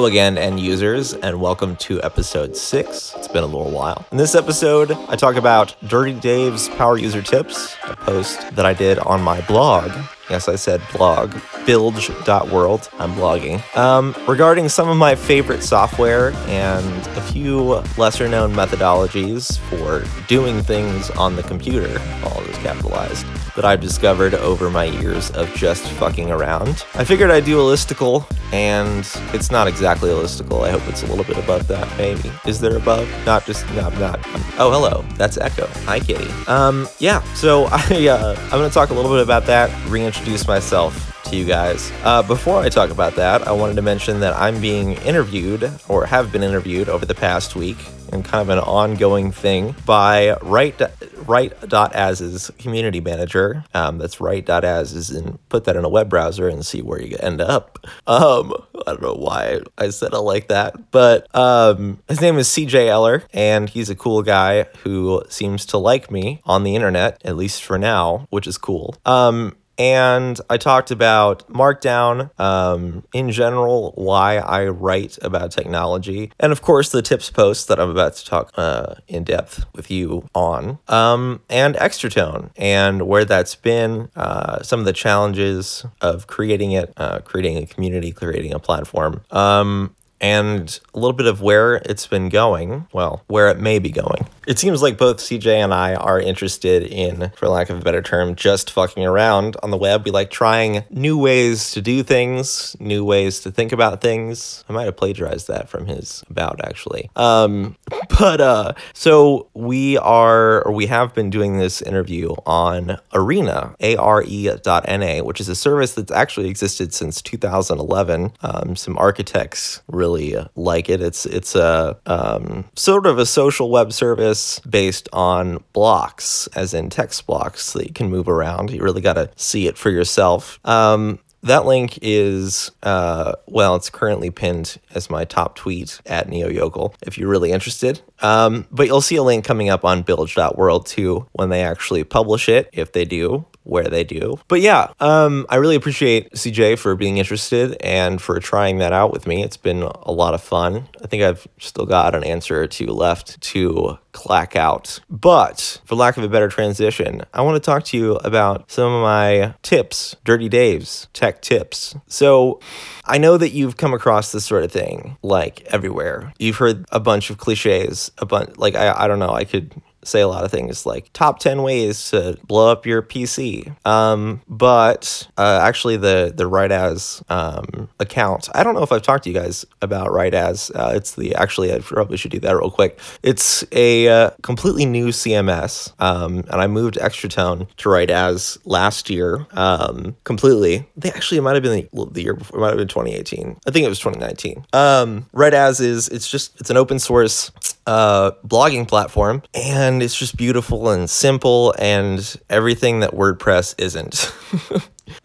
Hello again, end users, and welcome to episode six. It's been a little while. In this episode, I talk about Dirty Dave's power user tips, a post that I did on my blog. Yes, I said blog, bilge.world. I'm blogging. Um, regarding some of my favorite software and a few lesser known methodologies for doing things on the computer, all is capitalized, that I've discovered over my years of just fucking around. I figured I'd do a listicle, and it's not exactly a listicle. I hope it's a little bit above that, maybe. Is there above? Not just, no, I'm not. oh, hello. That's Echo. Hi, Kitty. Um, yeah, so I, uh, I'm going to talk a little bit about that, reintroduce myself to you guys. Uh, before I talk about that, I wanted to mention that I'm being interviewed, or have been interviewed over the past week, and kind of an ongoing thing by Write Write.as's community manager. Um, that's Write.as is and put that in a web browser and see where you end up. Um, I don't know why I said it like that, but um, his name is CJ Eller, and he's a cool guy who seems to like me on the internet, at least for now, which is cool. Um, and I talked about Markdown um, in general, why I write about technology, and of course the tips post that I'm about to talk uh, in depth with you on, um, and Extratone and where that's been, uh, some of the challenges of creating it, uh, creating a community, creating a platform. Um, and a little bit of where it's been going, well, where it may be going. It seems like both CJ and I are interested in, for lack of a better term, just fucking around on the web. We like trying new ways to do things, new ways to think about things. I might have plagiarized that from his about, actually. Um, but uh, so we are, or we have been doing this interview on Arena, A R E dot N A, which is a service that's actually existed since 2011. Um, some architects really really like it. It's it's a um, sort of a social web service based on blocks, as in text blocks that you can move around. You really got to see it for yourself. Um, that link is, uh, well, it's currently pinned as my top tweet at NeoYokel if you're really interested. Um, but you'll see a link coming up on bilge.world too when they actually publish it, if they do where they do. But yeah, um, I really appreciate CJ for being interested and for trying that out with me. It's been a lot of fun. I think I've still got an answer or two left to clack out. But for lack of a better transition, I want to talk to you about some of my tips, Dirty Dave's tech tips. So I know that you've come across this sort of thing like everywhere. You've heard a bunch of cliches, a bunch like I, I don't know, I could say a lot of things like top 10 ways to blow up your PC. Um, but uh, actually, the, the Write As um, account, I don't know if I've talked to you guys about Write As. Uh, it's the, actually, I probably should do that real quick. It's a uh, completely new CMS, um, and I moved Extratone to Write As last year um, completely. They actually, it might have been the, the, year before, it might have been 2018. I think it was 2019. Um, Write As is, it's just, it's an open source uh, blogging platform. And and it's just beautiful and simple and everything that WordPress isn't.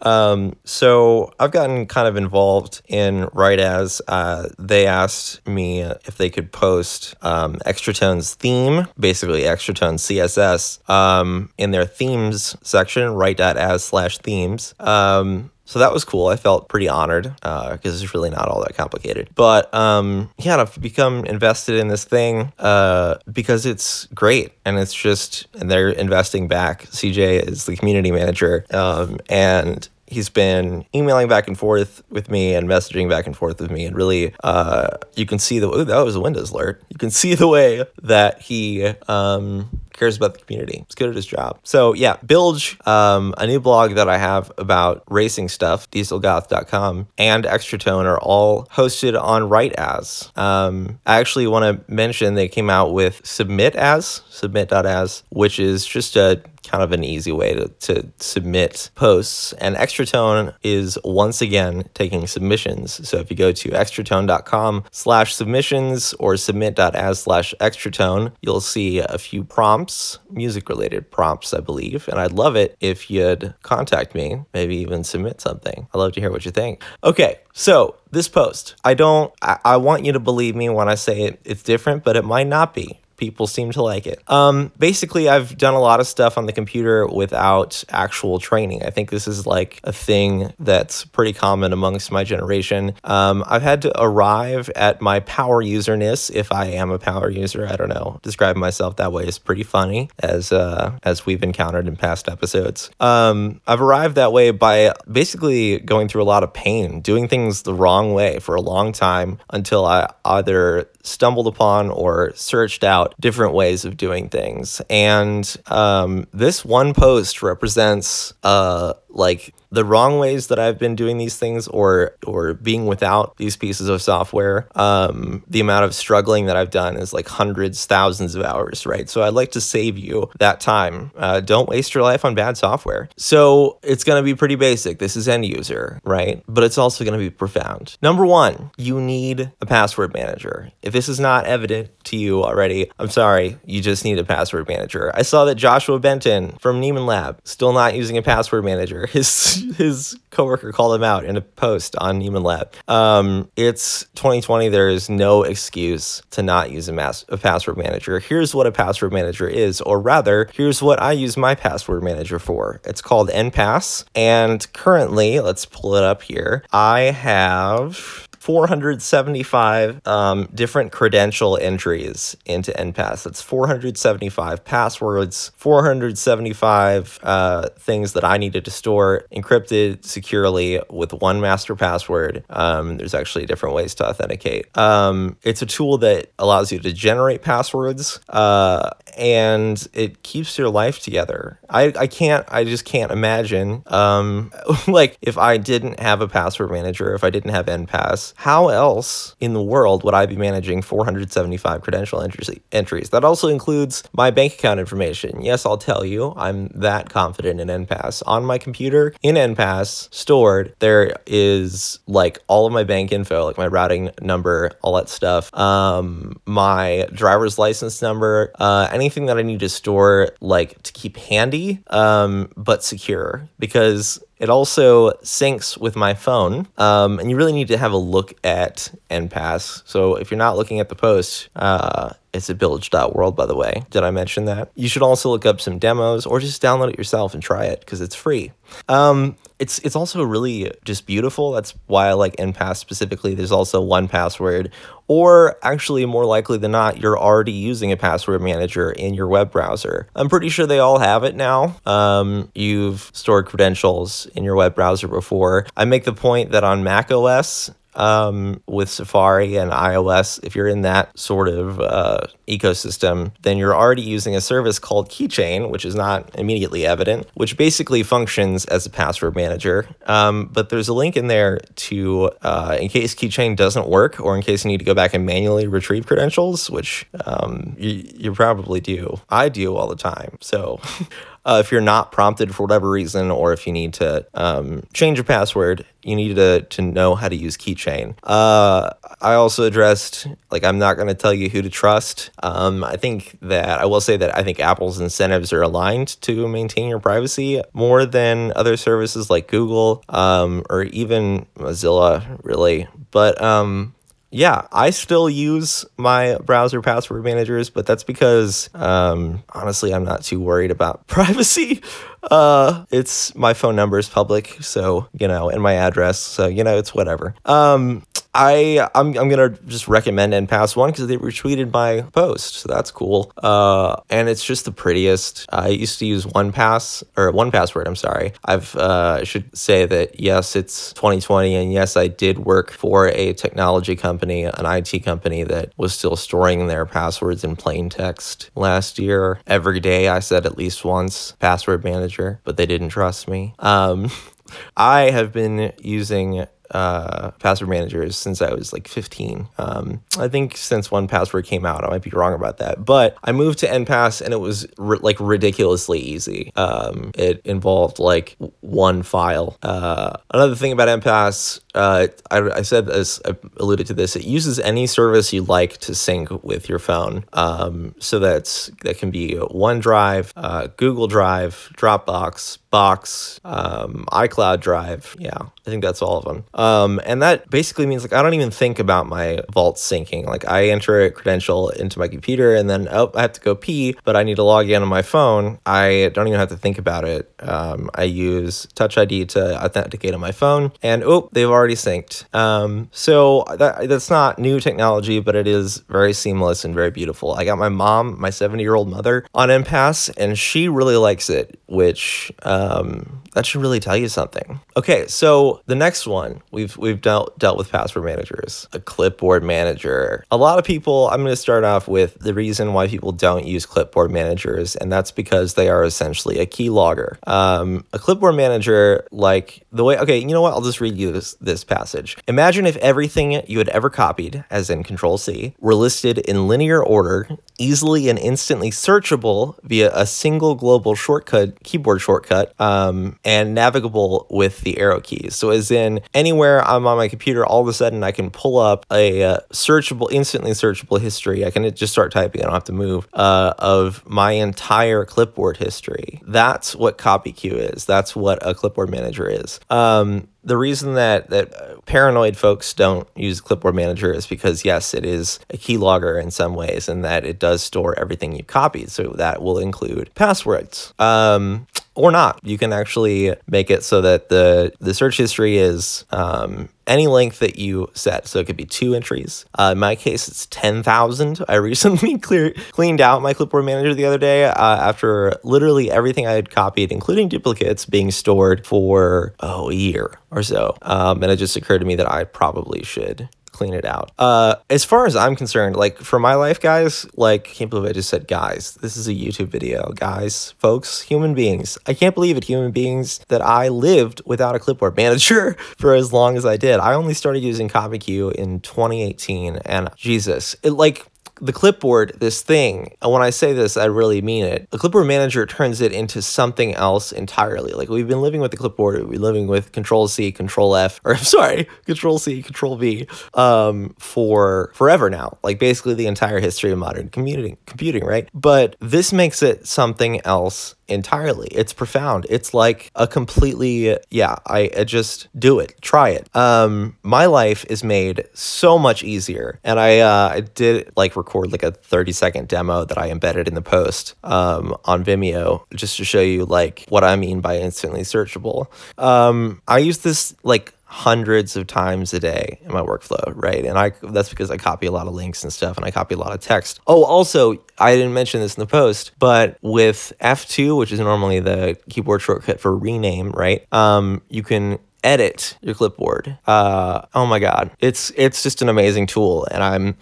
um, so I've gotten kind of involved in Write As. Uh, they asked me if they could post um, Extratone's theme, basically Extratone CSS, um, in their themes section, write.as slash themes. Um, so that was cool. I felt pretty honored because uh, it's really not all that complicated. But um, yeah, to become invested in this thing uh, because it's great and it's just, and they're investing back. CJ is the community manager um, and he's been emailing back and forth with me and messaging back and forth with me and really uh, you can see the oh, that was a windows alert you can see the way that he um, cares about the community. He's good at his job. So yeah, Bilge, um, a new blog that I have about racing stuff, dieselgoth.com, and Extratone are all hosted on Write As. Um, I actually want to mention they came out with Submit As, submit.as, which is just a kind of an easy way to, to submit posts. And Extratone is once again taking submissions. So if you go to extratone.com slash submissions or submit.as slash extratone, you'll see a few prompts, music related prompts, I believe. And I'd love it if you'd contact me, maybe even submit something. I'd love to hear what you think. Okay, so this post, I don't, I, I want you to believe me when I say it, it's different, but it might not be people seem to like it. Um, basically, I've done a lot of stuff on the computer without actual training. I think this is like a thing that's pretty common amongst my generation. Um, I've had to arrive at my power userness if I am a power user. I don't know. Describing myself that way is pretty funny, as uh, as we've encountered in past episodes. Um, I've arrived that way by basically going through a lot of pain, doing things the wrong way for a long time until I either stumbled upon or searched out different ways of doing things. And um, this one post represents uh, like the wrong ways that I've been doing these things or or being without these pieces of software. Um, the amount of struggling that I've done is like hundreds, thousands of hours, right? So I'd like to save you that time. Uh, don't waste your life on bad software. So it's going to be pretty basic. This is end user, right? But it's also going to be profound. Number one, you need a password manager. If this is not evident to you already, I'm sorry, you just need a password manager. I saw that Joshua Benton from Nieman Lab still not using a password manager. His his coworker called him out in a post on Nieman Lab. Um, it's 2020. There is no excuse to not use a, a password manager. Here's what a password manager is, or rather, here's what I use my password manager for. It's called Enpass, and currently, let's pull it up here. I have 475 um, different credential entries into Enpass. That's 475 passwords, 475 uh, things that I needed to store encrypted securely with one master password. Um, there's actually different ways to authenticate. Um, it's a tool that allows you to generate passwords uh, and it keeps your life together. I, I can't, I just can't imagine, um, like, if I didn't have a password manager, if I didn't have Enpass, how else in the world would I be managing 475 credential entries? entries? That also includes my bank account information. Yes, I'll tell you, I'm that confident in Enpass. On my computer in Enpass stored, there is like all of my bank info, like my routing number, all that stuff, um, my driver's license number, uh, anything that I need to store, like to keep handy, um, but secure because it also syncs with my phone, um, and you really need to have a look at Enpass. So if you're not looking at the post, uh, it's at bilge.world, by the way. Did I mention that? You should also look up some demos or just download it yourself and try it because it's free. Um, it's it's also really just beautiful. That's why I like Enpass specifically. There's also 1Password, or actually more likely than not, you're already using a password manager in your web browser. I'm pretty sure they all have it now. Um, you've stored credentials in your web browser before. I make the point that on Mac OS, um, with Safari and iOS, if you're in that sort of uh, ecosystem, then you're already using a service called Keychain, which is not immediately evident, which basically functions as a password manager. Um, but there's a link in there to, uh, in case Keychain doesn't work or in case you need to go back and manually retrieve credentials, which um, you, you probably do. I do all the time. So uh, if you're not prompted for whatever reason, or if you need to um, change your password, you need to, to know how to use Keychain. Uh, I also addressed, like, I'm not going to tell you who to trust. Um, I think that I will say that I think Apple's incentives are aligned to maintain your privacy more than other services like Google um, or even Mozilla, really. But um, yeah, I still use my browser password managers, but that's because um, honestly, I'm not too worried about privacy. Uh, it's my phone number is public, so you know, and my address, so you know, it's whatever. Um, I I'm, I'm gonna just recommend Enpass one because they retweeted my post, so that's cool. Uh, and it's just the prettiest. I used to use 1Pass or 1Password. I'm sorry. I've uh, should say that yes, it's 2020, and yes, I did work for a technology company, an IT company that was still storing their passwords in plain text last year. Every day, I said at least once password manager, but they didn't trust me. Um, I have been using uh, password managers since I was like 15. Um, I think since 1Password came out, I might be wrong about that. But I moved to Enpass and it was like ridiculously easy. Um, it involved like one file. Uh, another thing about Enpass, uh, I, I said this, I alluded to this, it uses any service you like to sync with your phone. Um, so that's that can be OneDrive, uh, Google Drive, Dropbox, Box, um, iCloud Drive. Yeah, I think that's all of them. Um, and that basically means like I don't even think about my vault syncing. Like I enter a credential into my computer and then oh I have to go pee, but I need to log in on my phone. I don't even have to think about it. Um, I use Touch ID to authenticate on my phone, and oh they've already synced. Um, so that that's not new technology, but it is very seamless and very beautiful. I got my mom, my 70 year old mother, on Enpass, and she really likes it, which um, that should really tell you something. Okay, so the next one we've we've dealt dealt with password managers, a clipboard manager. A lot of people. I'm going to start off with the reason why people don't use clipboard managers, and that's because they are essentially a keylogger. Um, a clipboard manager, like the way. Okay, you know what? I'll just read you this this passage. Imagine if everything you had ever copied, as in Control C, were listed in linear order, easily and instantly searchable via a single global shortcut keyboard shortcut. Um, and navigable with the arrow keys. So, as in anywhere I'm on my computer, all of a sudden I can pull up a uh, searchable, instantly searchable history. I can just start typing, I don't have to move, uh, of my entire clipboard history. That's what CopyQ is. That's what a clipboard manager is. Um, the reason that that paranoid folks don't use clipboard manager is because yes it is a keylogger in some ways and that it does store everything you copied so that will include passwords um, or not. You can actually make it so that the the search history is um, any length that you set. So it could be two entries. Uh, in my case, it's 10,000. I recently cleaned out my clipboard manager the other day uh, after literally everything I had copied, including duplicates, being stored for, oh, a year or so. Um, and it just occurred to me that I probably should clean it out. Uh, as far as I'm concerned, like for my life, guys, like I can't believe I just said guys. This is a YouTube video, guys, folks, human beings. I can't believe it, human beings, that I lived without a clipboard manager for as long as I did. I only started using CopyQ in 2018, and Jesus, it like the clipboard, this thing, and when I say this, I really mean it. The clipboard manager turns it into something else entirely. Like we've been living with the clipboard, we've been living with Control C, Control F, or I'm sorry, Control C, Control V, um, for forever now. Like basically the entire history of modern commuting, computing, right? But this makes it something else entirely. It's profound. It's like a completely yeah, I, I, just do it. Try it. Um my life is made so much easier. And I uh I did like record like a 30 second demo that I embedded in the post um on Vimeo just to show you like what I mean by instantly searchable. Um I use this like hundreds of times a day in my workflow, right? And I that's because I copy a lot of links and stuff and I copy a lot of text. Oh, also, I didn't mention this in the post, but with F2, which is normally the keyboard shortcut for rename, right? Um, you can edit your clipboard. Uh, oh my god. It's it's just an amazing tool and I'm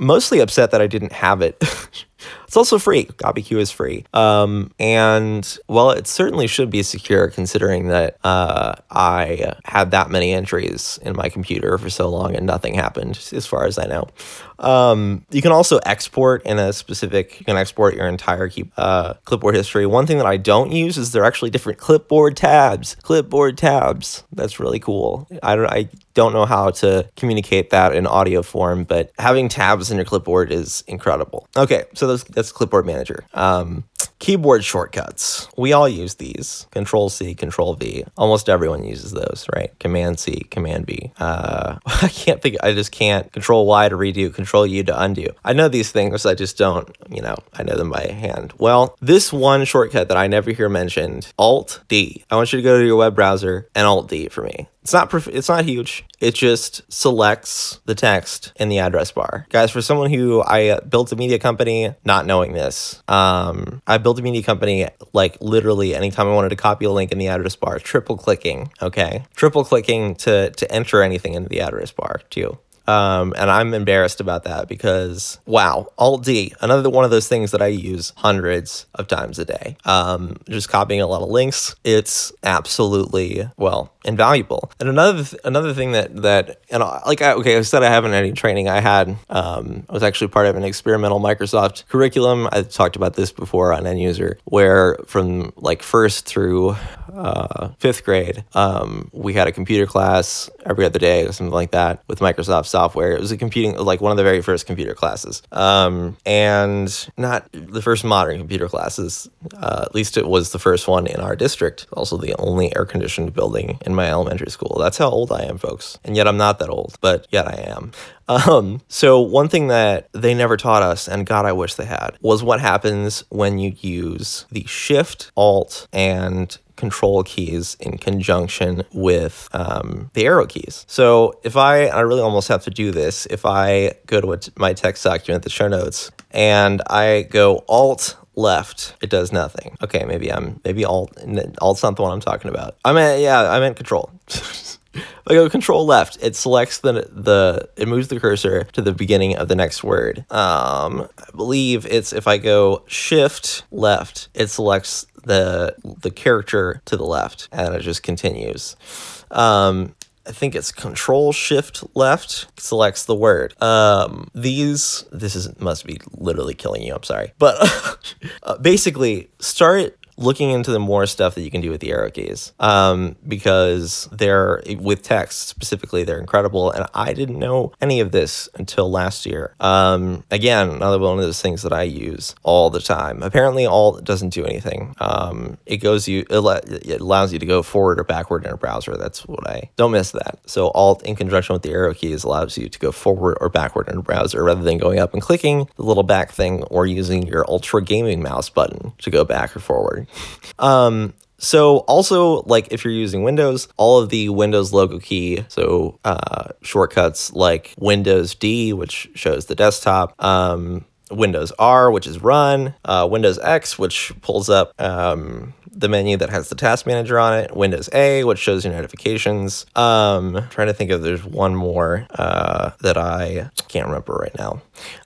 mostly upset that I didn't have it. it's also free. CopyQ is free. Um, and well, it certainly should be secure considering that uh, I had that many entries in my computer for so long and nothing happened, as far as I know. Um, you can also export in a specific, you can export your entire key, uh, clipboard history. One thing that I don't use is there are actually different clipboard tabs. Clipboard tabs. That's really cool. I don't, I don't know how to communicate that in audio form, but having tabs in your clipboard is incredible. Okay, so that's, that's clipboard manager. Um, Keyboard shortcuts. We all use these. Control C, Control V. Almost everyone uses those, right? Command C, Command V. Uh, I can't think, I just can't. Control Y to redo, Control U to undo. I know these things, I just don't, you know, I know them by hand. Well, this one shortcut that I never hear mentioned, Alt D. I want you to go to your web browser and Alt D for me. It's not perf- it's not huge. It just selects the text in the address bar. Guys, for someone who I uh, built a media company not knowing this, um, I built a media company like literally anytime I wanted to copy a link in the address bar, triple clicking, okay? Triple clicking to to enter anything into the address bar too. Um, and I'm embarrassed about that because wow, Alt D, another one of those things that I use hundreds of times a day. Um, just copying a lot of links. It's absolutely well invaluable. And another th- another thing that that and I, like I, okay, I said I haven't any training. I had um, I was actually part of an experimental Microsoft curriculum. I talked about this before on End User, where from like first through uh, fifth grade, um, we had a computer class every other day or something like that with Microsoft software. It was a computing, like one of the very first computer classes. Um, and not the first modern computer classes, uh, at least it was the first one in our district, also the only air conditioned building in in my elementary school. That's how old I am, folks. And yet I'm not that old, but yet I am. Um, so one thing that they never taught us, and God, I wish they had, was what happens when you use the Shift, Alt, and control keys in conjunction with um, the arrow keys. So if I, I really almost have to do this, if I go to my text document, the show notes, and I go Alt left, it does nothing. Okay, maybe I'm maybe alt alt's not the one I'm talking about. I meant yeah, I meant control. I go control left, it selects the the it moves the cursor to the beginning of the next word. Um, I believe it's if I go shift left, it selects the the character to the left, and it just continues. Um, I think it's control shift left selects the word. Um, these, this is must be literally killing you. I'm sorry. But uh, basically, start looking into the more stuff that you can do with the arrow keys um, because they're with text specifically they're incredible and i didn't know any of this until last year. Um, again another one of those things that i use all the time. Apparently alt doesn't do anything. Um, it goes you it allows you to go forward or backward in a browser. That's what i don't miss that. So alt in conjunction with the arrow keys allows you to go forward or backward in a browser rather than going up and clicking the little back thing or using your ultra gaming mouse button to go back or forward um, so also like if you're using Windows, all of the Windows logo key, so uh, shortcuts like Windows D, which shows the desktop, um, Windows R, which is run, uh, Windows X, which pulls up um, the menu that has the task manager on it, Windows A, which shows your notifications. Um, trying to think if there's one more uh, that I can't remember right now.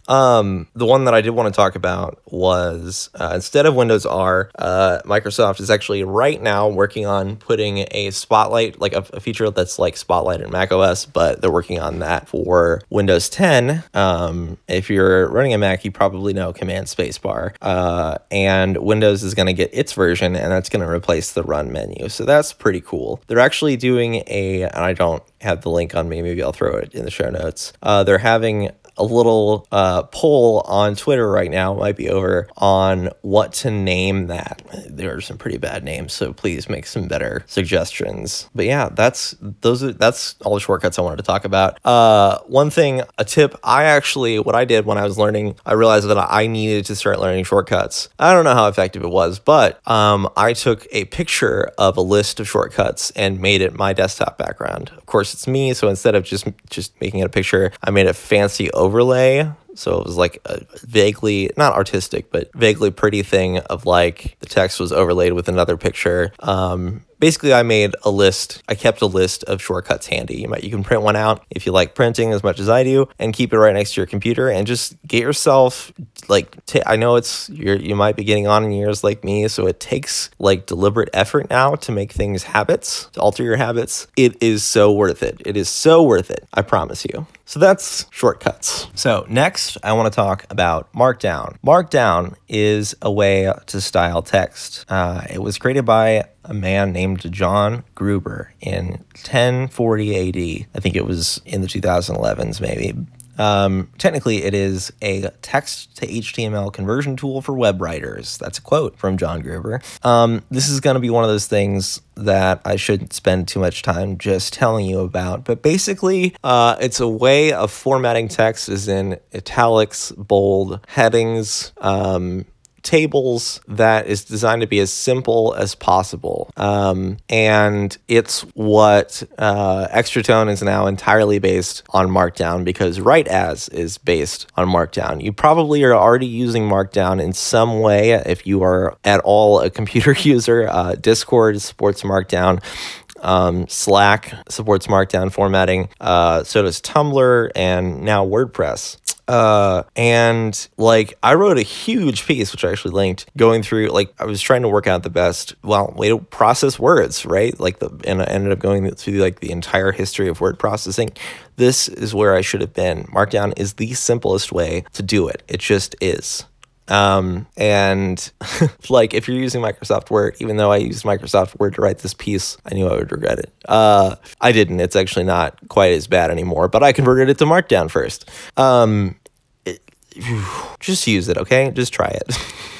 Um, the one that I did want to talk about was uh, instead of Windows R, uh, Microsoft is actually right now working on putting a Spotlight, like a, a, feature that's like Spotlight in Mac OS, but they're working on that for Windows 10. Um, if you're running a Mac, you probably know Command Spacebar, uh, and Windows is going to get its version, and that's going to replace the Run menu. So that's pretty cool. They're actually doing a, and I don't have the link on me. Maybe I'll throw it in the show notes. Uh, they're having a little uh, poll on Twitter right now, might be over, on what to name that. There are some pretty bad names, so please make some better suggestions. But yeah, that's those are that's all the shortcuts I wanted to talk about. Uh, one thing, a tip, I actually what I did when I was learning, I realized that I needed to start learning shortcuts. I don't know how effective it was, but um, I took a picture of a list of shortcuts and made it my desktop background. Of course, it's me, so instead of just just making it a picture, I made a fancy overlay. So it was like a vaguely, not artistic, but vaguely pretty thing of like the text was overlaid with another picture. Um, basically I made a list. I kept a list of shortcuts handy. You might you can print one out if you like printing as much as I do, and keep it right next to your computer, and just get yourself like. T- I know it's you're you might be getting on in years like me, so it takes like deliberate effort now to make things habits, to alter your habits. It is so worth it. It is so worth it. I promise you. So that's shortcuts. So next, I want to talk about Markdown. Markdown is a way to style text. Uh, it was created by a man named John Gruber in 1040 AD. I think it was in the 2011s, maybe. Um, technically, it is a text to HTML conversion tool for web writers. That's a quote from John Gruber. Um, this is going to be one of those things that I shouldn't spend too much time just telling you about. But basically, uh, it's a way of formatting text as in italics, bold, headings, um, tables that is designed to be as simple as possible. Um, and it's what uh, Extratone is now entirely based on Markdown because Write As is based on Markdown. You probably are already using Markdown in some way if you are at all a computer user. Uh, Discord supports Markdown. Um, Slack supports Markdown formatting. Uh, so does Tumblr and now WordPress. Uh, and like I wrote a huge piece, which I actually linked, going through like I was trying to work out the best well way to process words, right? Like the and I ended up going through like the entire history of word processing. This is where I should have been. Markdown is the simplest way to do it. It just is. Um, and like if you're using Microsoft Word, even though I used Microsoft Word to write this piece, I knew I would regret it. Uh, I didn't. It's actually not quite as bad anymore, but I converted it to Markdown first. Um, it, just use it, okay? Just try it.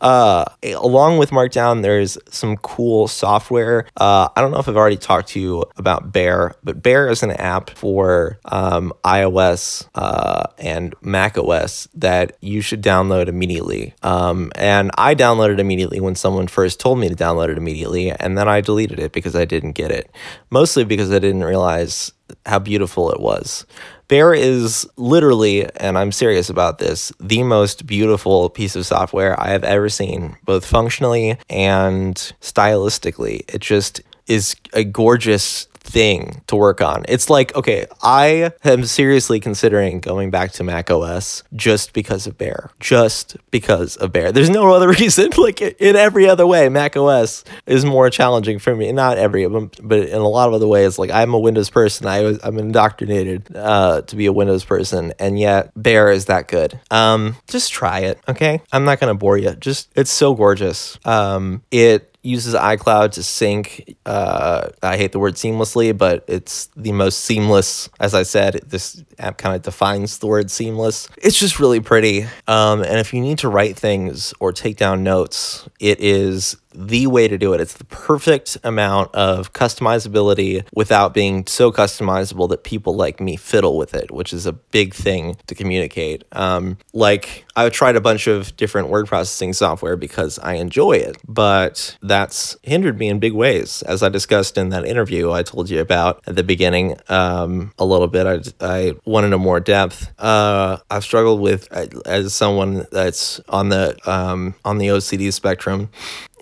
Uh, along with Markdown, there's some cool software. Uh, I don't know if I've already talked to you about Bear, but Bear is an app for um, iOS uh, and Mac OS that you should download immediately. Um, and I downloaded immediately when someone first told me to download it immediately, and then I deleted it because I didn't get it. Mostly because I didn't realize how beautiful it was. Bear is literally, and I'm serious about this, the most beautiful piece of software I have ever seen, both functionally and stylistically. It just is a gorgeous thing to work on. It's like, okay, I am seriously considering going back to Mac OS just because of Bear. Just because of Bear. There's no other reason. Like in every other way, Mac OS is more challenging for me. Not every, but in a lot of other ways. Like I'm a Windows person. I was I'm indoctrinated uh, to be a Windows person, and yet Bear is that good. Um, just try it, okay? I'm not gonna bore you. Just it's so gorgeous. Um, it uses iCloud to sync. Uh, I hate the word seamlessly, but it's the most seamless. As I said, this app kind of defines the word seamless. It's just really pretty. Um, and if you need to write things or take down notes, it is the way to do it. It's the perfect amount of customizability without being so customizable that people like me fiddle with it, which is a big thing to communicate. Um, like, I've tried a bunch of different word processing software because I enjoy it, but that's hindered me in big ways. As I discussed in that interview I told you about at the beginning um, a little bit, I, I wanted a more depth. Uh, I've struggled with, as someone that's on the um, on the OCD spectrum,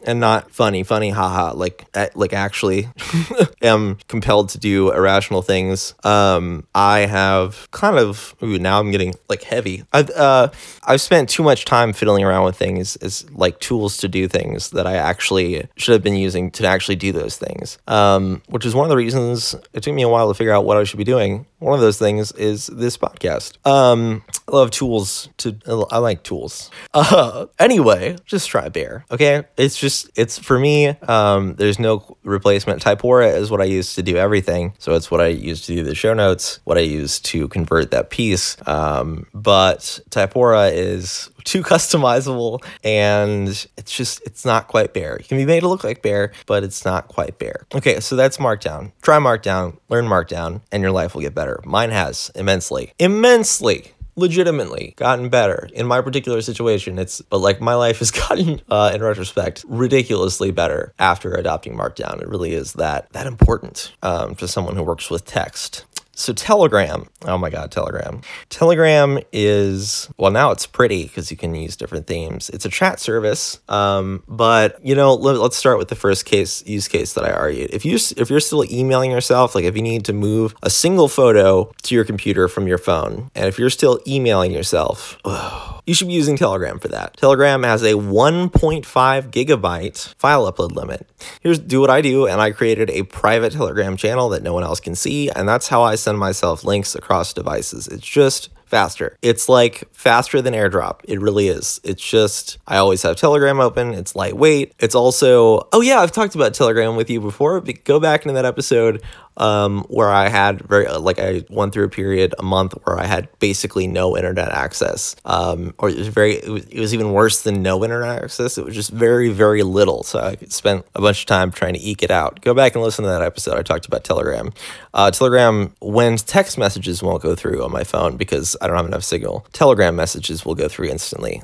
and not funny, funny, haha. Like, like actually, am compelled to do irrational things. Um, I have kind of ooh, now I'm getting like heavy. I've uh, I've spent too much time fiddling around with things as like tools to do things that I actually should have been using to actually do those things. Um, which is one of the reasons it took me a while to figure out what I should be doing. One of those things is this podcast. Um, I love tools. To I like tools. Uh, anyway, just try Bear. Okay, it's just it's for me. Um, there's no replacement. Typora is what I use to do everything. So it's what I use to do the show notes, what I use to convert that piece. Um, but Typora is too customizable and it's just it's not quite bare. It can be made to look like bear, but it's not quite bear. Okay, so that's Markdown. Try Markdown, learn Markdown, and your life will get better. Mine has immensely. Immensely legitimately gotten better in my particular situation it's but like my life has gotten uh, in retrospect ridiculously better after adopting markdown it really is that that important um, to someone who works with text so Telegram, oh my God, Telegram. Telegram is well now it's pretty because you can use different themes. It's a chat service, um, but you know let, us start with the first case use case that I argued. If you if you're still emailing yourself, like if you need to move a single photo to your computer from your phone, and if you're still emailing yourself. Oh, you should be using Telegram for that. Telegram has a 1.5 gigabyte file upload limit. Here's do what I do, and I created a private Telegram channel that no one else can see, and that's how I send myself links across devices. It's just faster. It's like faster than airdrop. It really is. It's just, I always have Telegram open. It's lightweight. It's also, oh yeah, I've talked about Telegram with you before. Go back into that episode um, where I had very uh, like I went through a period a month where I had basically no internet access, um, or it was very it was, it was, even worse than no internet access. It was just very very little, so I spent a bunch of time trying to eke it out. Go back and listen to that episode. I talked about Telegram. Uh, Telegram when text messages won't go through on my phone because I don't have enough signal. Telegram messages will go through instantly,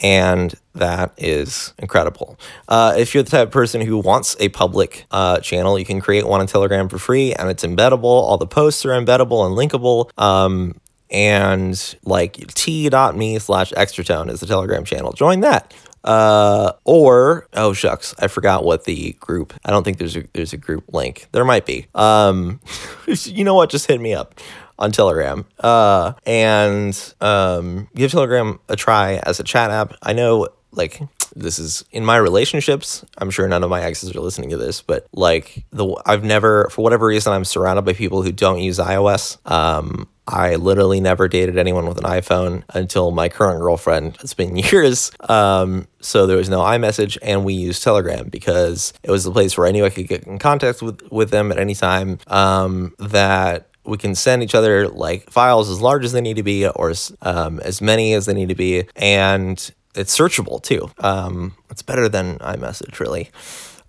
and that is incredible. Uh, if you're the type of person who wants a public uh, channel, you can create one on Telegram for free and it's embeddable. All the posts are embeddable and linkable. Um, and like t.me slash extratone is the Telegram channel. Join that. Uh, or oh shucks, I forgot what the group. I don't think there's a there's a group link. There might be. Um, you know what? Just hit me up on Telegram. Uh, and um, give Telegram a try as a chat app. I know like this is in my relationships. I'm sure none of my exes are listening to this, but like the I've never for whatever reason I'm surrounded by people who don't use iOS. Um, I literally never dated anyone with an iPhone until my current girlfriend. It's been years. Um, so there was no iMessage, and we used Telegram because it was the place where I knew I could get in contact with, with them at any time. Um, that we can send each other like files as large as they need to be or um, as many as they need to be and it's searchable too. Um, it's better than iMessage, really.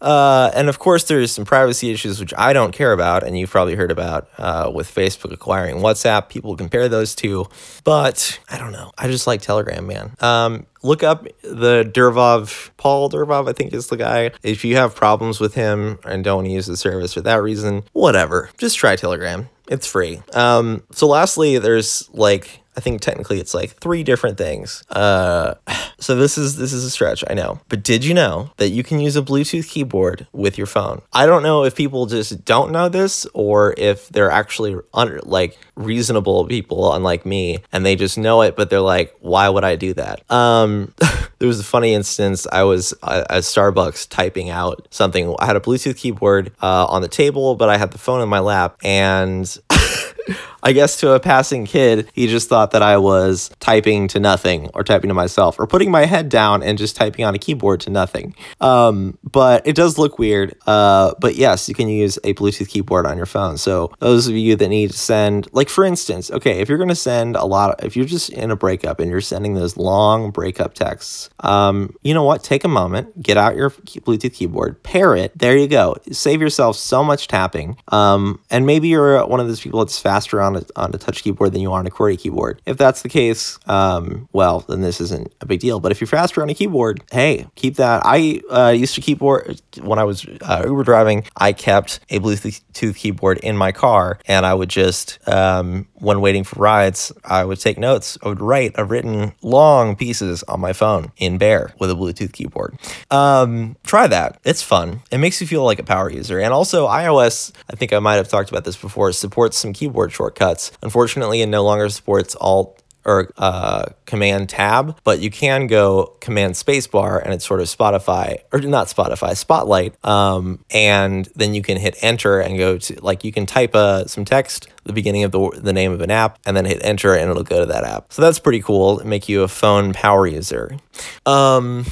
Uh, and of course, there's some privacy issues which I don't care about, and you've probably heard about uh, with Facebook acquiring WhatsApp. People compare those two, but I don't know. I just like Telegram, man. Um, look up the Durov, Paul Durov, I think is the guy. If you have problems with him and don't use the service for that reason, whatever. Just try Telegram. It's free. Um, so lastly, there's like I think technically it's like three different things. Uh, so this is this is a stretch, I know. But did you know that you can use a Bluetooth keyboard with your phone? I don't know if people just don't know this or if they're actually under, like reasonable people, unlike me, and they just know it, but they're like, why would I do that? Um, there was a funny instance. I was uh, at Starbucks typing out something. I had a Bluetooth keyboard uh, on the table, but I had the phone in my lap, and I guess to a passing kid, he just thought that I was typing to nothing or typing to myself or putting my head down and just typing on a keyboard to nothing. Um, but it does look weird. Uh, but yes, you can use a Bluetooth keyboard on your phone. So those of you that need to send, like for instance, okay, if you're going to send a lot, of, if you're just in a breakup and you're sending those long breakup texts, um, you know what? Take a moment, get out your Bluetooth keyboard, pair it. There you go. Save yourself so much tapping. Um, and maybe you're one of those people that's faster on a, on a touch keyboard than you are on a QWERTY keyboard. If that's the case, um, well, then this isn't a big deal. But if you're faster on a keyboard, hey, keep that. I uh, used to keyboard when I was uh, Uber driving. I kept a Bluetooth keyboard in my car, and I would just um, when waiting for rides, I would take notes. I would write a written long pieces on my phone in Bear with a Bluetooth keyboard. Um, try that. It's fun. It makes you feel like a power user. And also, iOS, I think I might have talked about this before, supports some keyboard shortcuts. Unfortunately, it no longer supports Alt or uh, command tab, but you can go command spacebar and it's sort of Spotify or not Spotify, Spotlight. Um, and then you can hit enter and go to like you can type uh, some text, the beginning of the, the name of an app, and then hit enter and it'll go to that app. So that's pretty cool. Make you a phone power user. Um,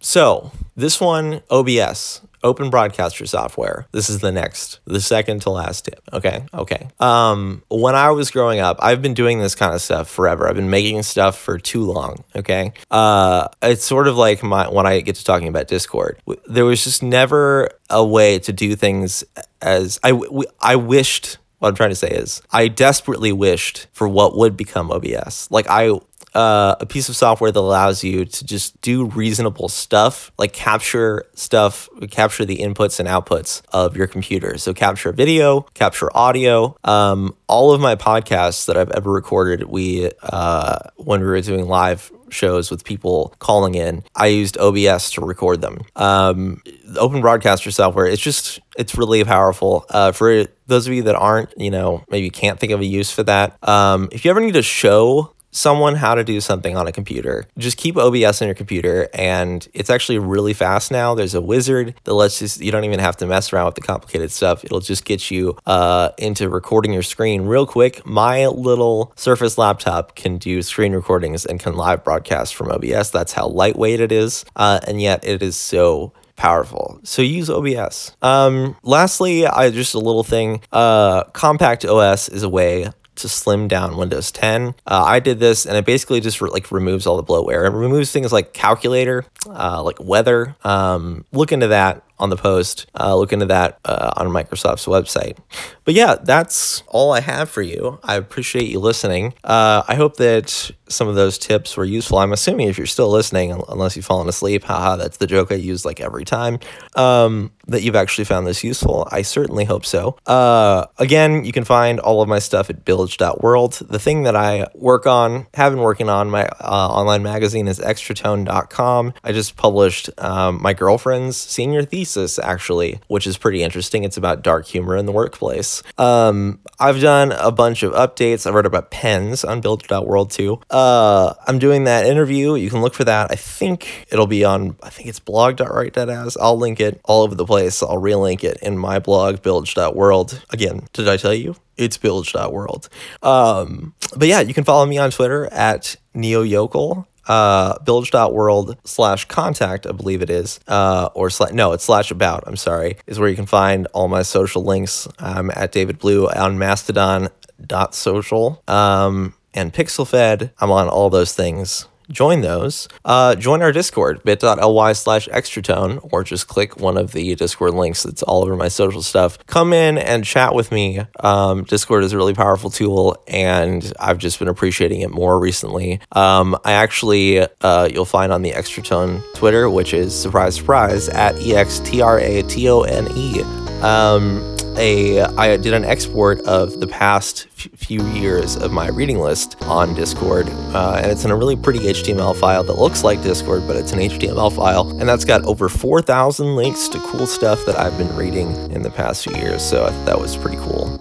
so this one, OBS. Open Broadcaster software. This is the next, the second to last tip. Okay. Okay. Um, when I was growing up, I've been doing this kind of stuff forever. I've been making stuff for too long. Okay. Uh, it's sort of like my when I get to talking about Discord. There was just never a way to do things as I I wished what I'm trying to say is I desperately wished for what would become OBS. Like I uh, a piece of software that allows you to just do reasonable stuff, like capture stuff, capture the inputs and outputs of your computer. So capture video, capture audio. Um, all of my podcasts that I've ever recorded, we uh, when we were doing live shows with people calling in, I used OBS to record them. Um, open broadcaster software, it's just it's really powerful. Uh, for those of you that aren't, you know, maybe can't think of a use for that. Um, if you ever need to show someone how to do something on a computer. Just keep OBS on your computer, and it's actually really fast now. There's a wizard that lets you, you don't even have to mess around with the complicated stuff. It'll just get you uh, into recording your screen real quick. My little Surface laptop can do screen recordings and can live broadcast from OBS. That's how lightweight it is, uh, and yet it is so powerful. So use OBS. Um, lastly, I just a little thing. Uh, Compact OS is a way to slim down Windows 10. Uh, I did this and it basically just re- like removes all the bloatware. It removes things like calculator, uh, like weather. Um, look into that on the post. Uh, look into that uh, on Microsoft's website. But yeah, that's all I have for you. I appreciate you listening. Uh, I hope that some of those tips were useful. I'm assuming if you're still listening, unless you've fallen asleep, haha, that's the joke I use like every time, um, that you've actually found this useful. I certainly hope so. Uh, again, you can find all of my stuff at bilge.world. The thing that I work on, have been working on, my uh, online magazine is extratone.com. I just published um, my girlfriend's senior thesis, actually, which is pretty interesting. It's about dark humor in the workplace. Um, I've done a bunch of updates. I wrote about pens on bilge.world too. Uh, I'm doing that interview. You can look for that. I think it'll be on, I think it's blog.write.as. I'll link it all over the place. I'll relink it in my blog, bilge.world. Again, did I tell you? It's bilge.world. Um, but yeah, you can follow me on Twitter at neoyokel uh, bilge.world slash contact, I believe it is, uh, or slash, no, it's slash about, I'm sorry, is where you can find all my social links. I'm at David Blue on Mastodon dot social um, and PixelFed. I'm on all those things. Join those. Uh, join our Discord, bit.ly slash extratone, or just click one of the Discord links that's all over my social stuff. Come in and chat with me. Um, Discord is a really powerful tool, and I've just been appreciating it more recently. Um, I actually, uh, you'll find on the Extratone Twitter, which is surprise, surprise, at E X T R A T O N E. Um, a I did an export of the past f- few years of my reading list on Discord, uh, and it's in a really pretty HTML file that looks like Discord, but it's an HTML file, and that's got over 4,000 links to cool stuff that I've been reading in the past few years. So I that was pretty cool.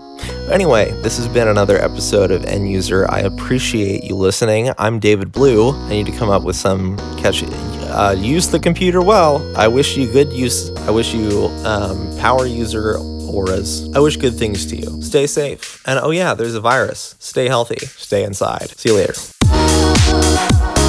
Anyway, this has been another episode of End User. I appreciate you listening. I'm David Blue. I need to come up with some catch. Uh, use the computer well. I wish you good use. I wish you um, power user auras. I wish good things to you. Stay safe. And oh, yeah, there's a virus. Stay healthy. Stay inside. See you later.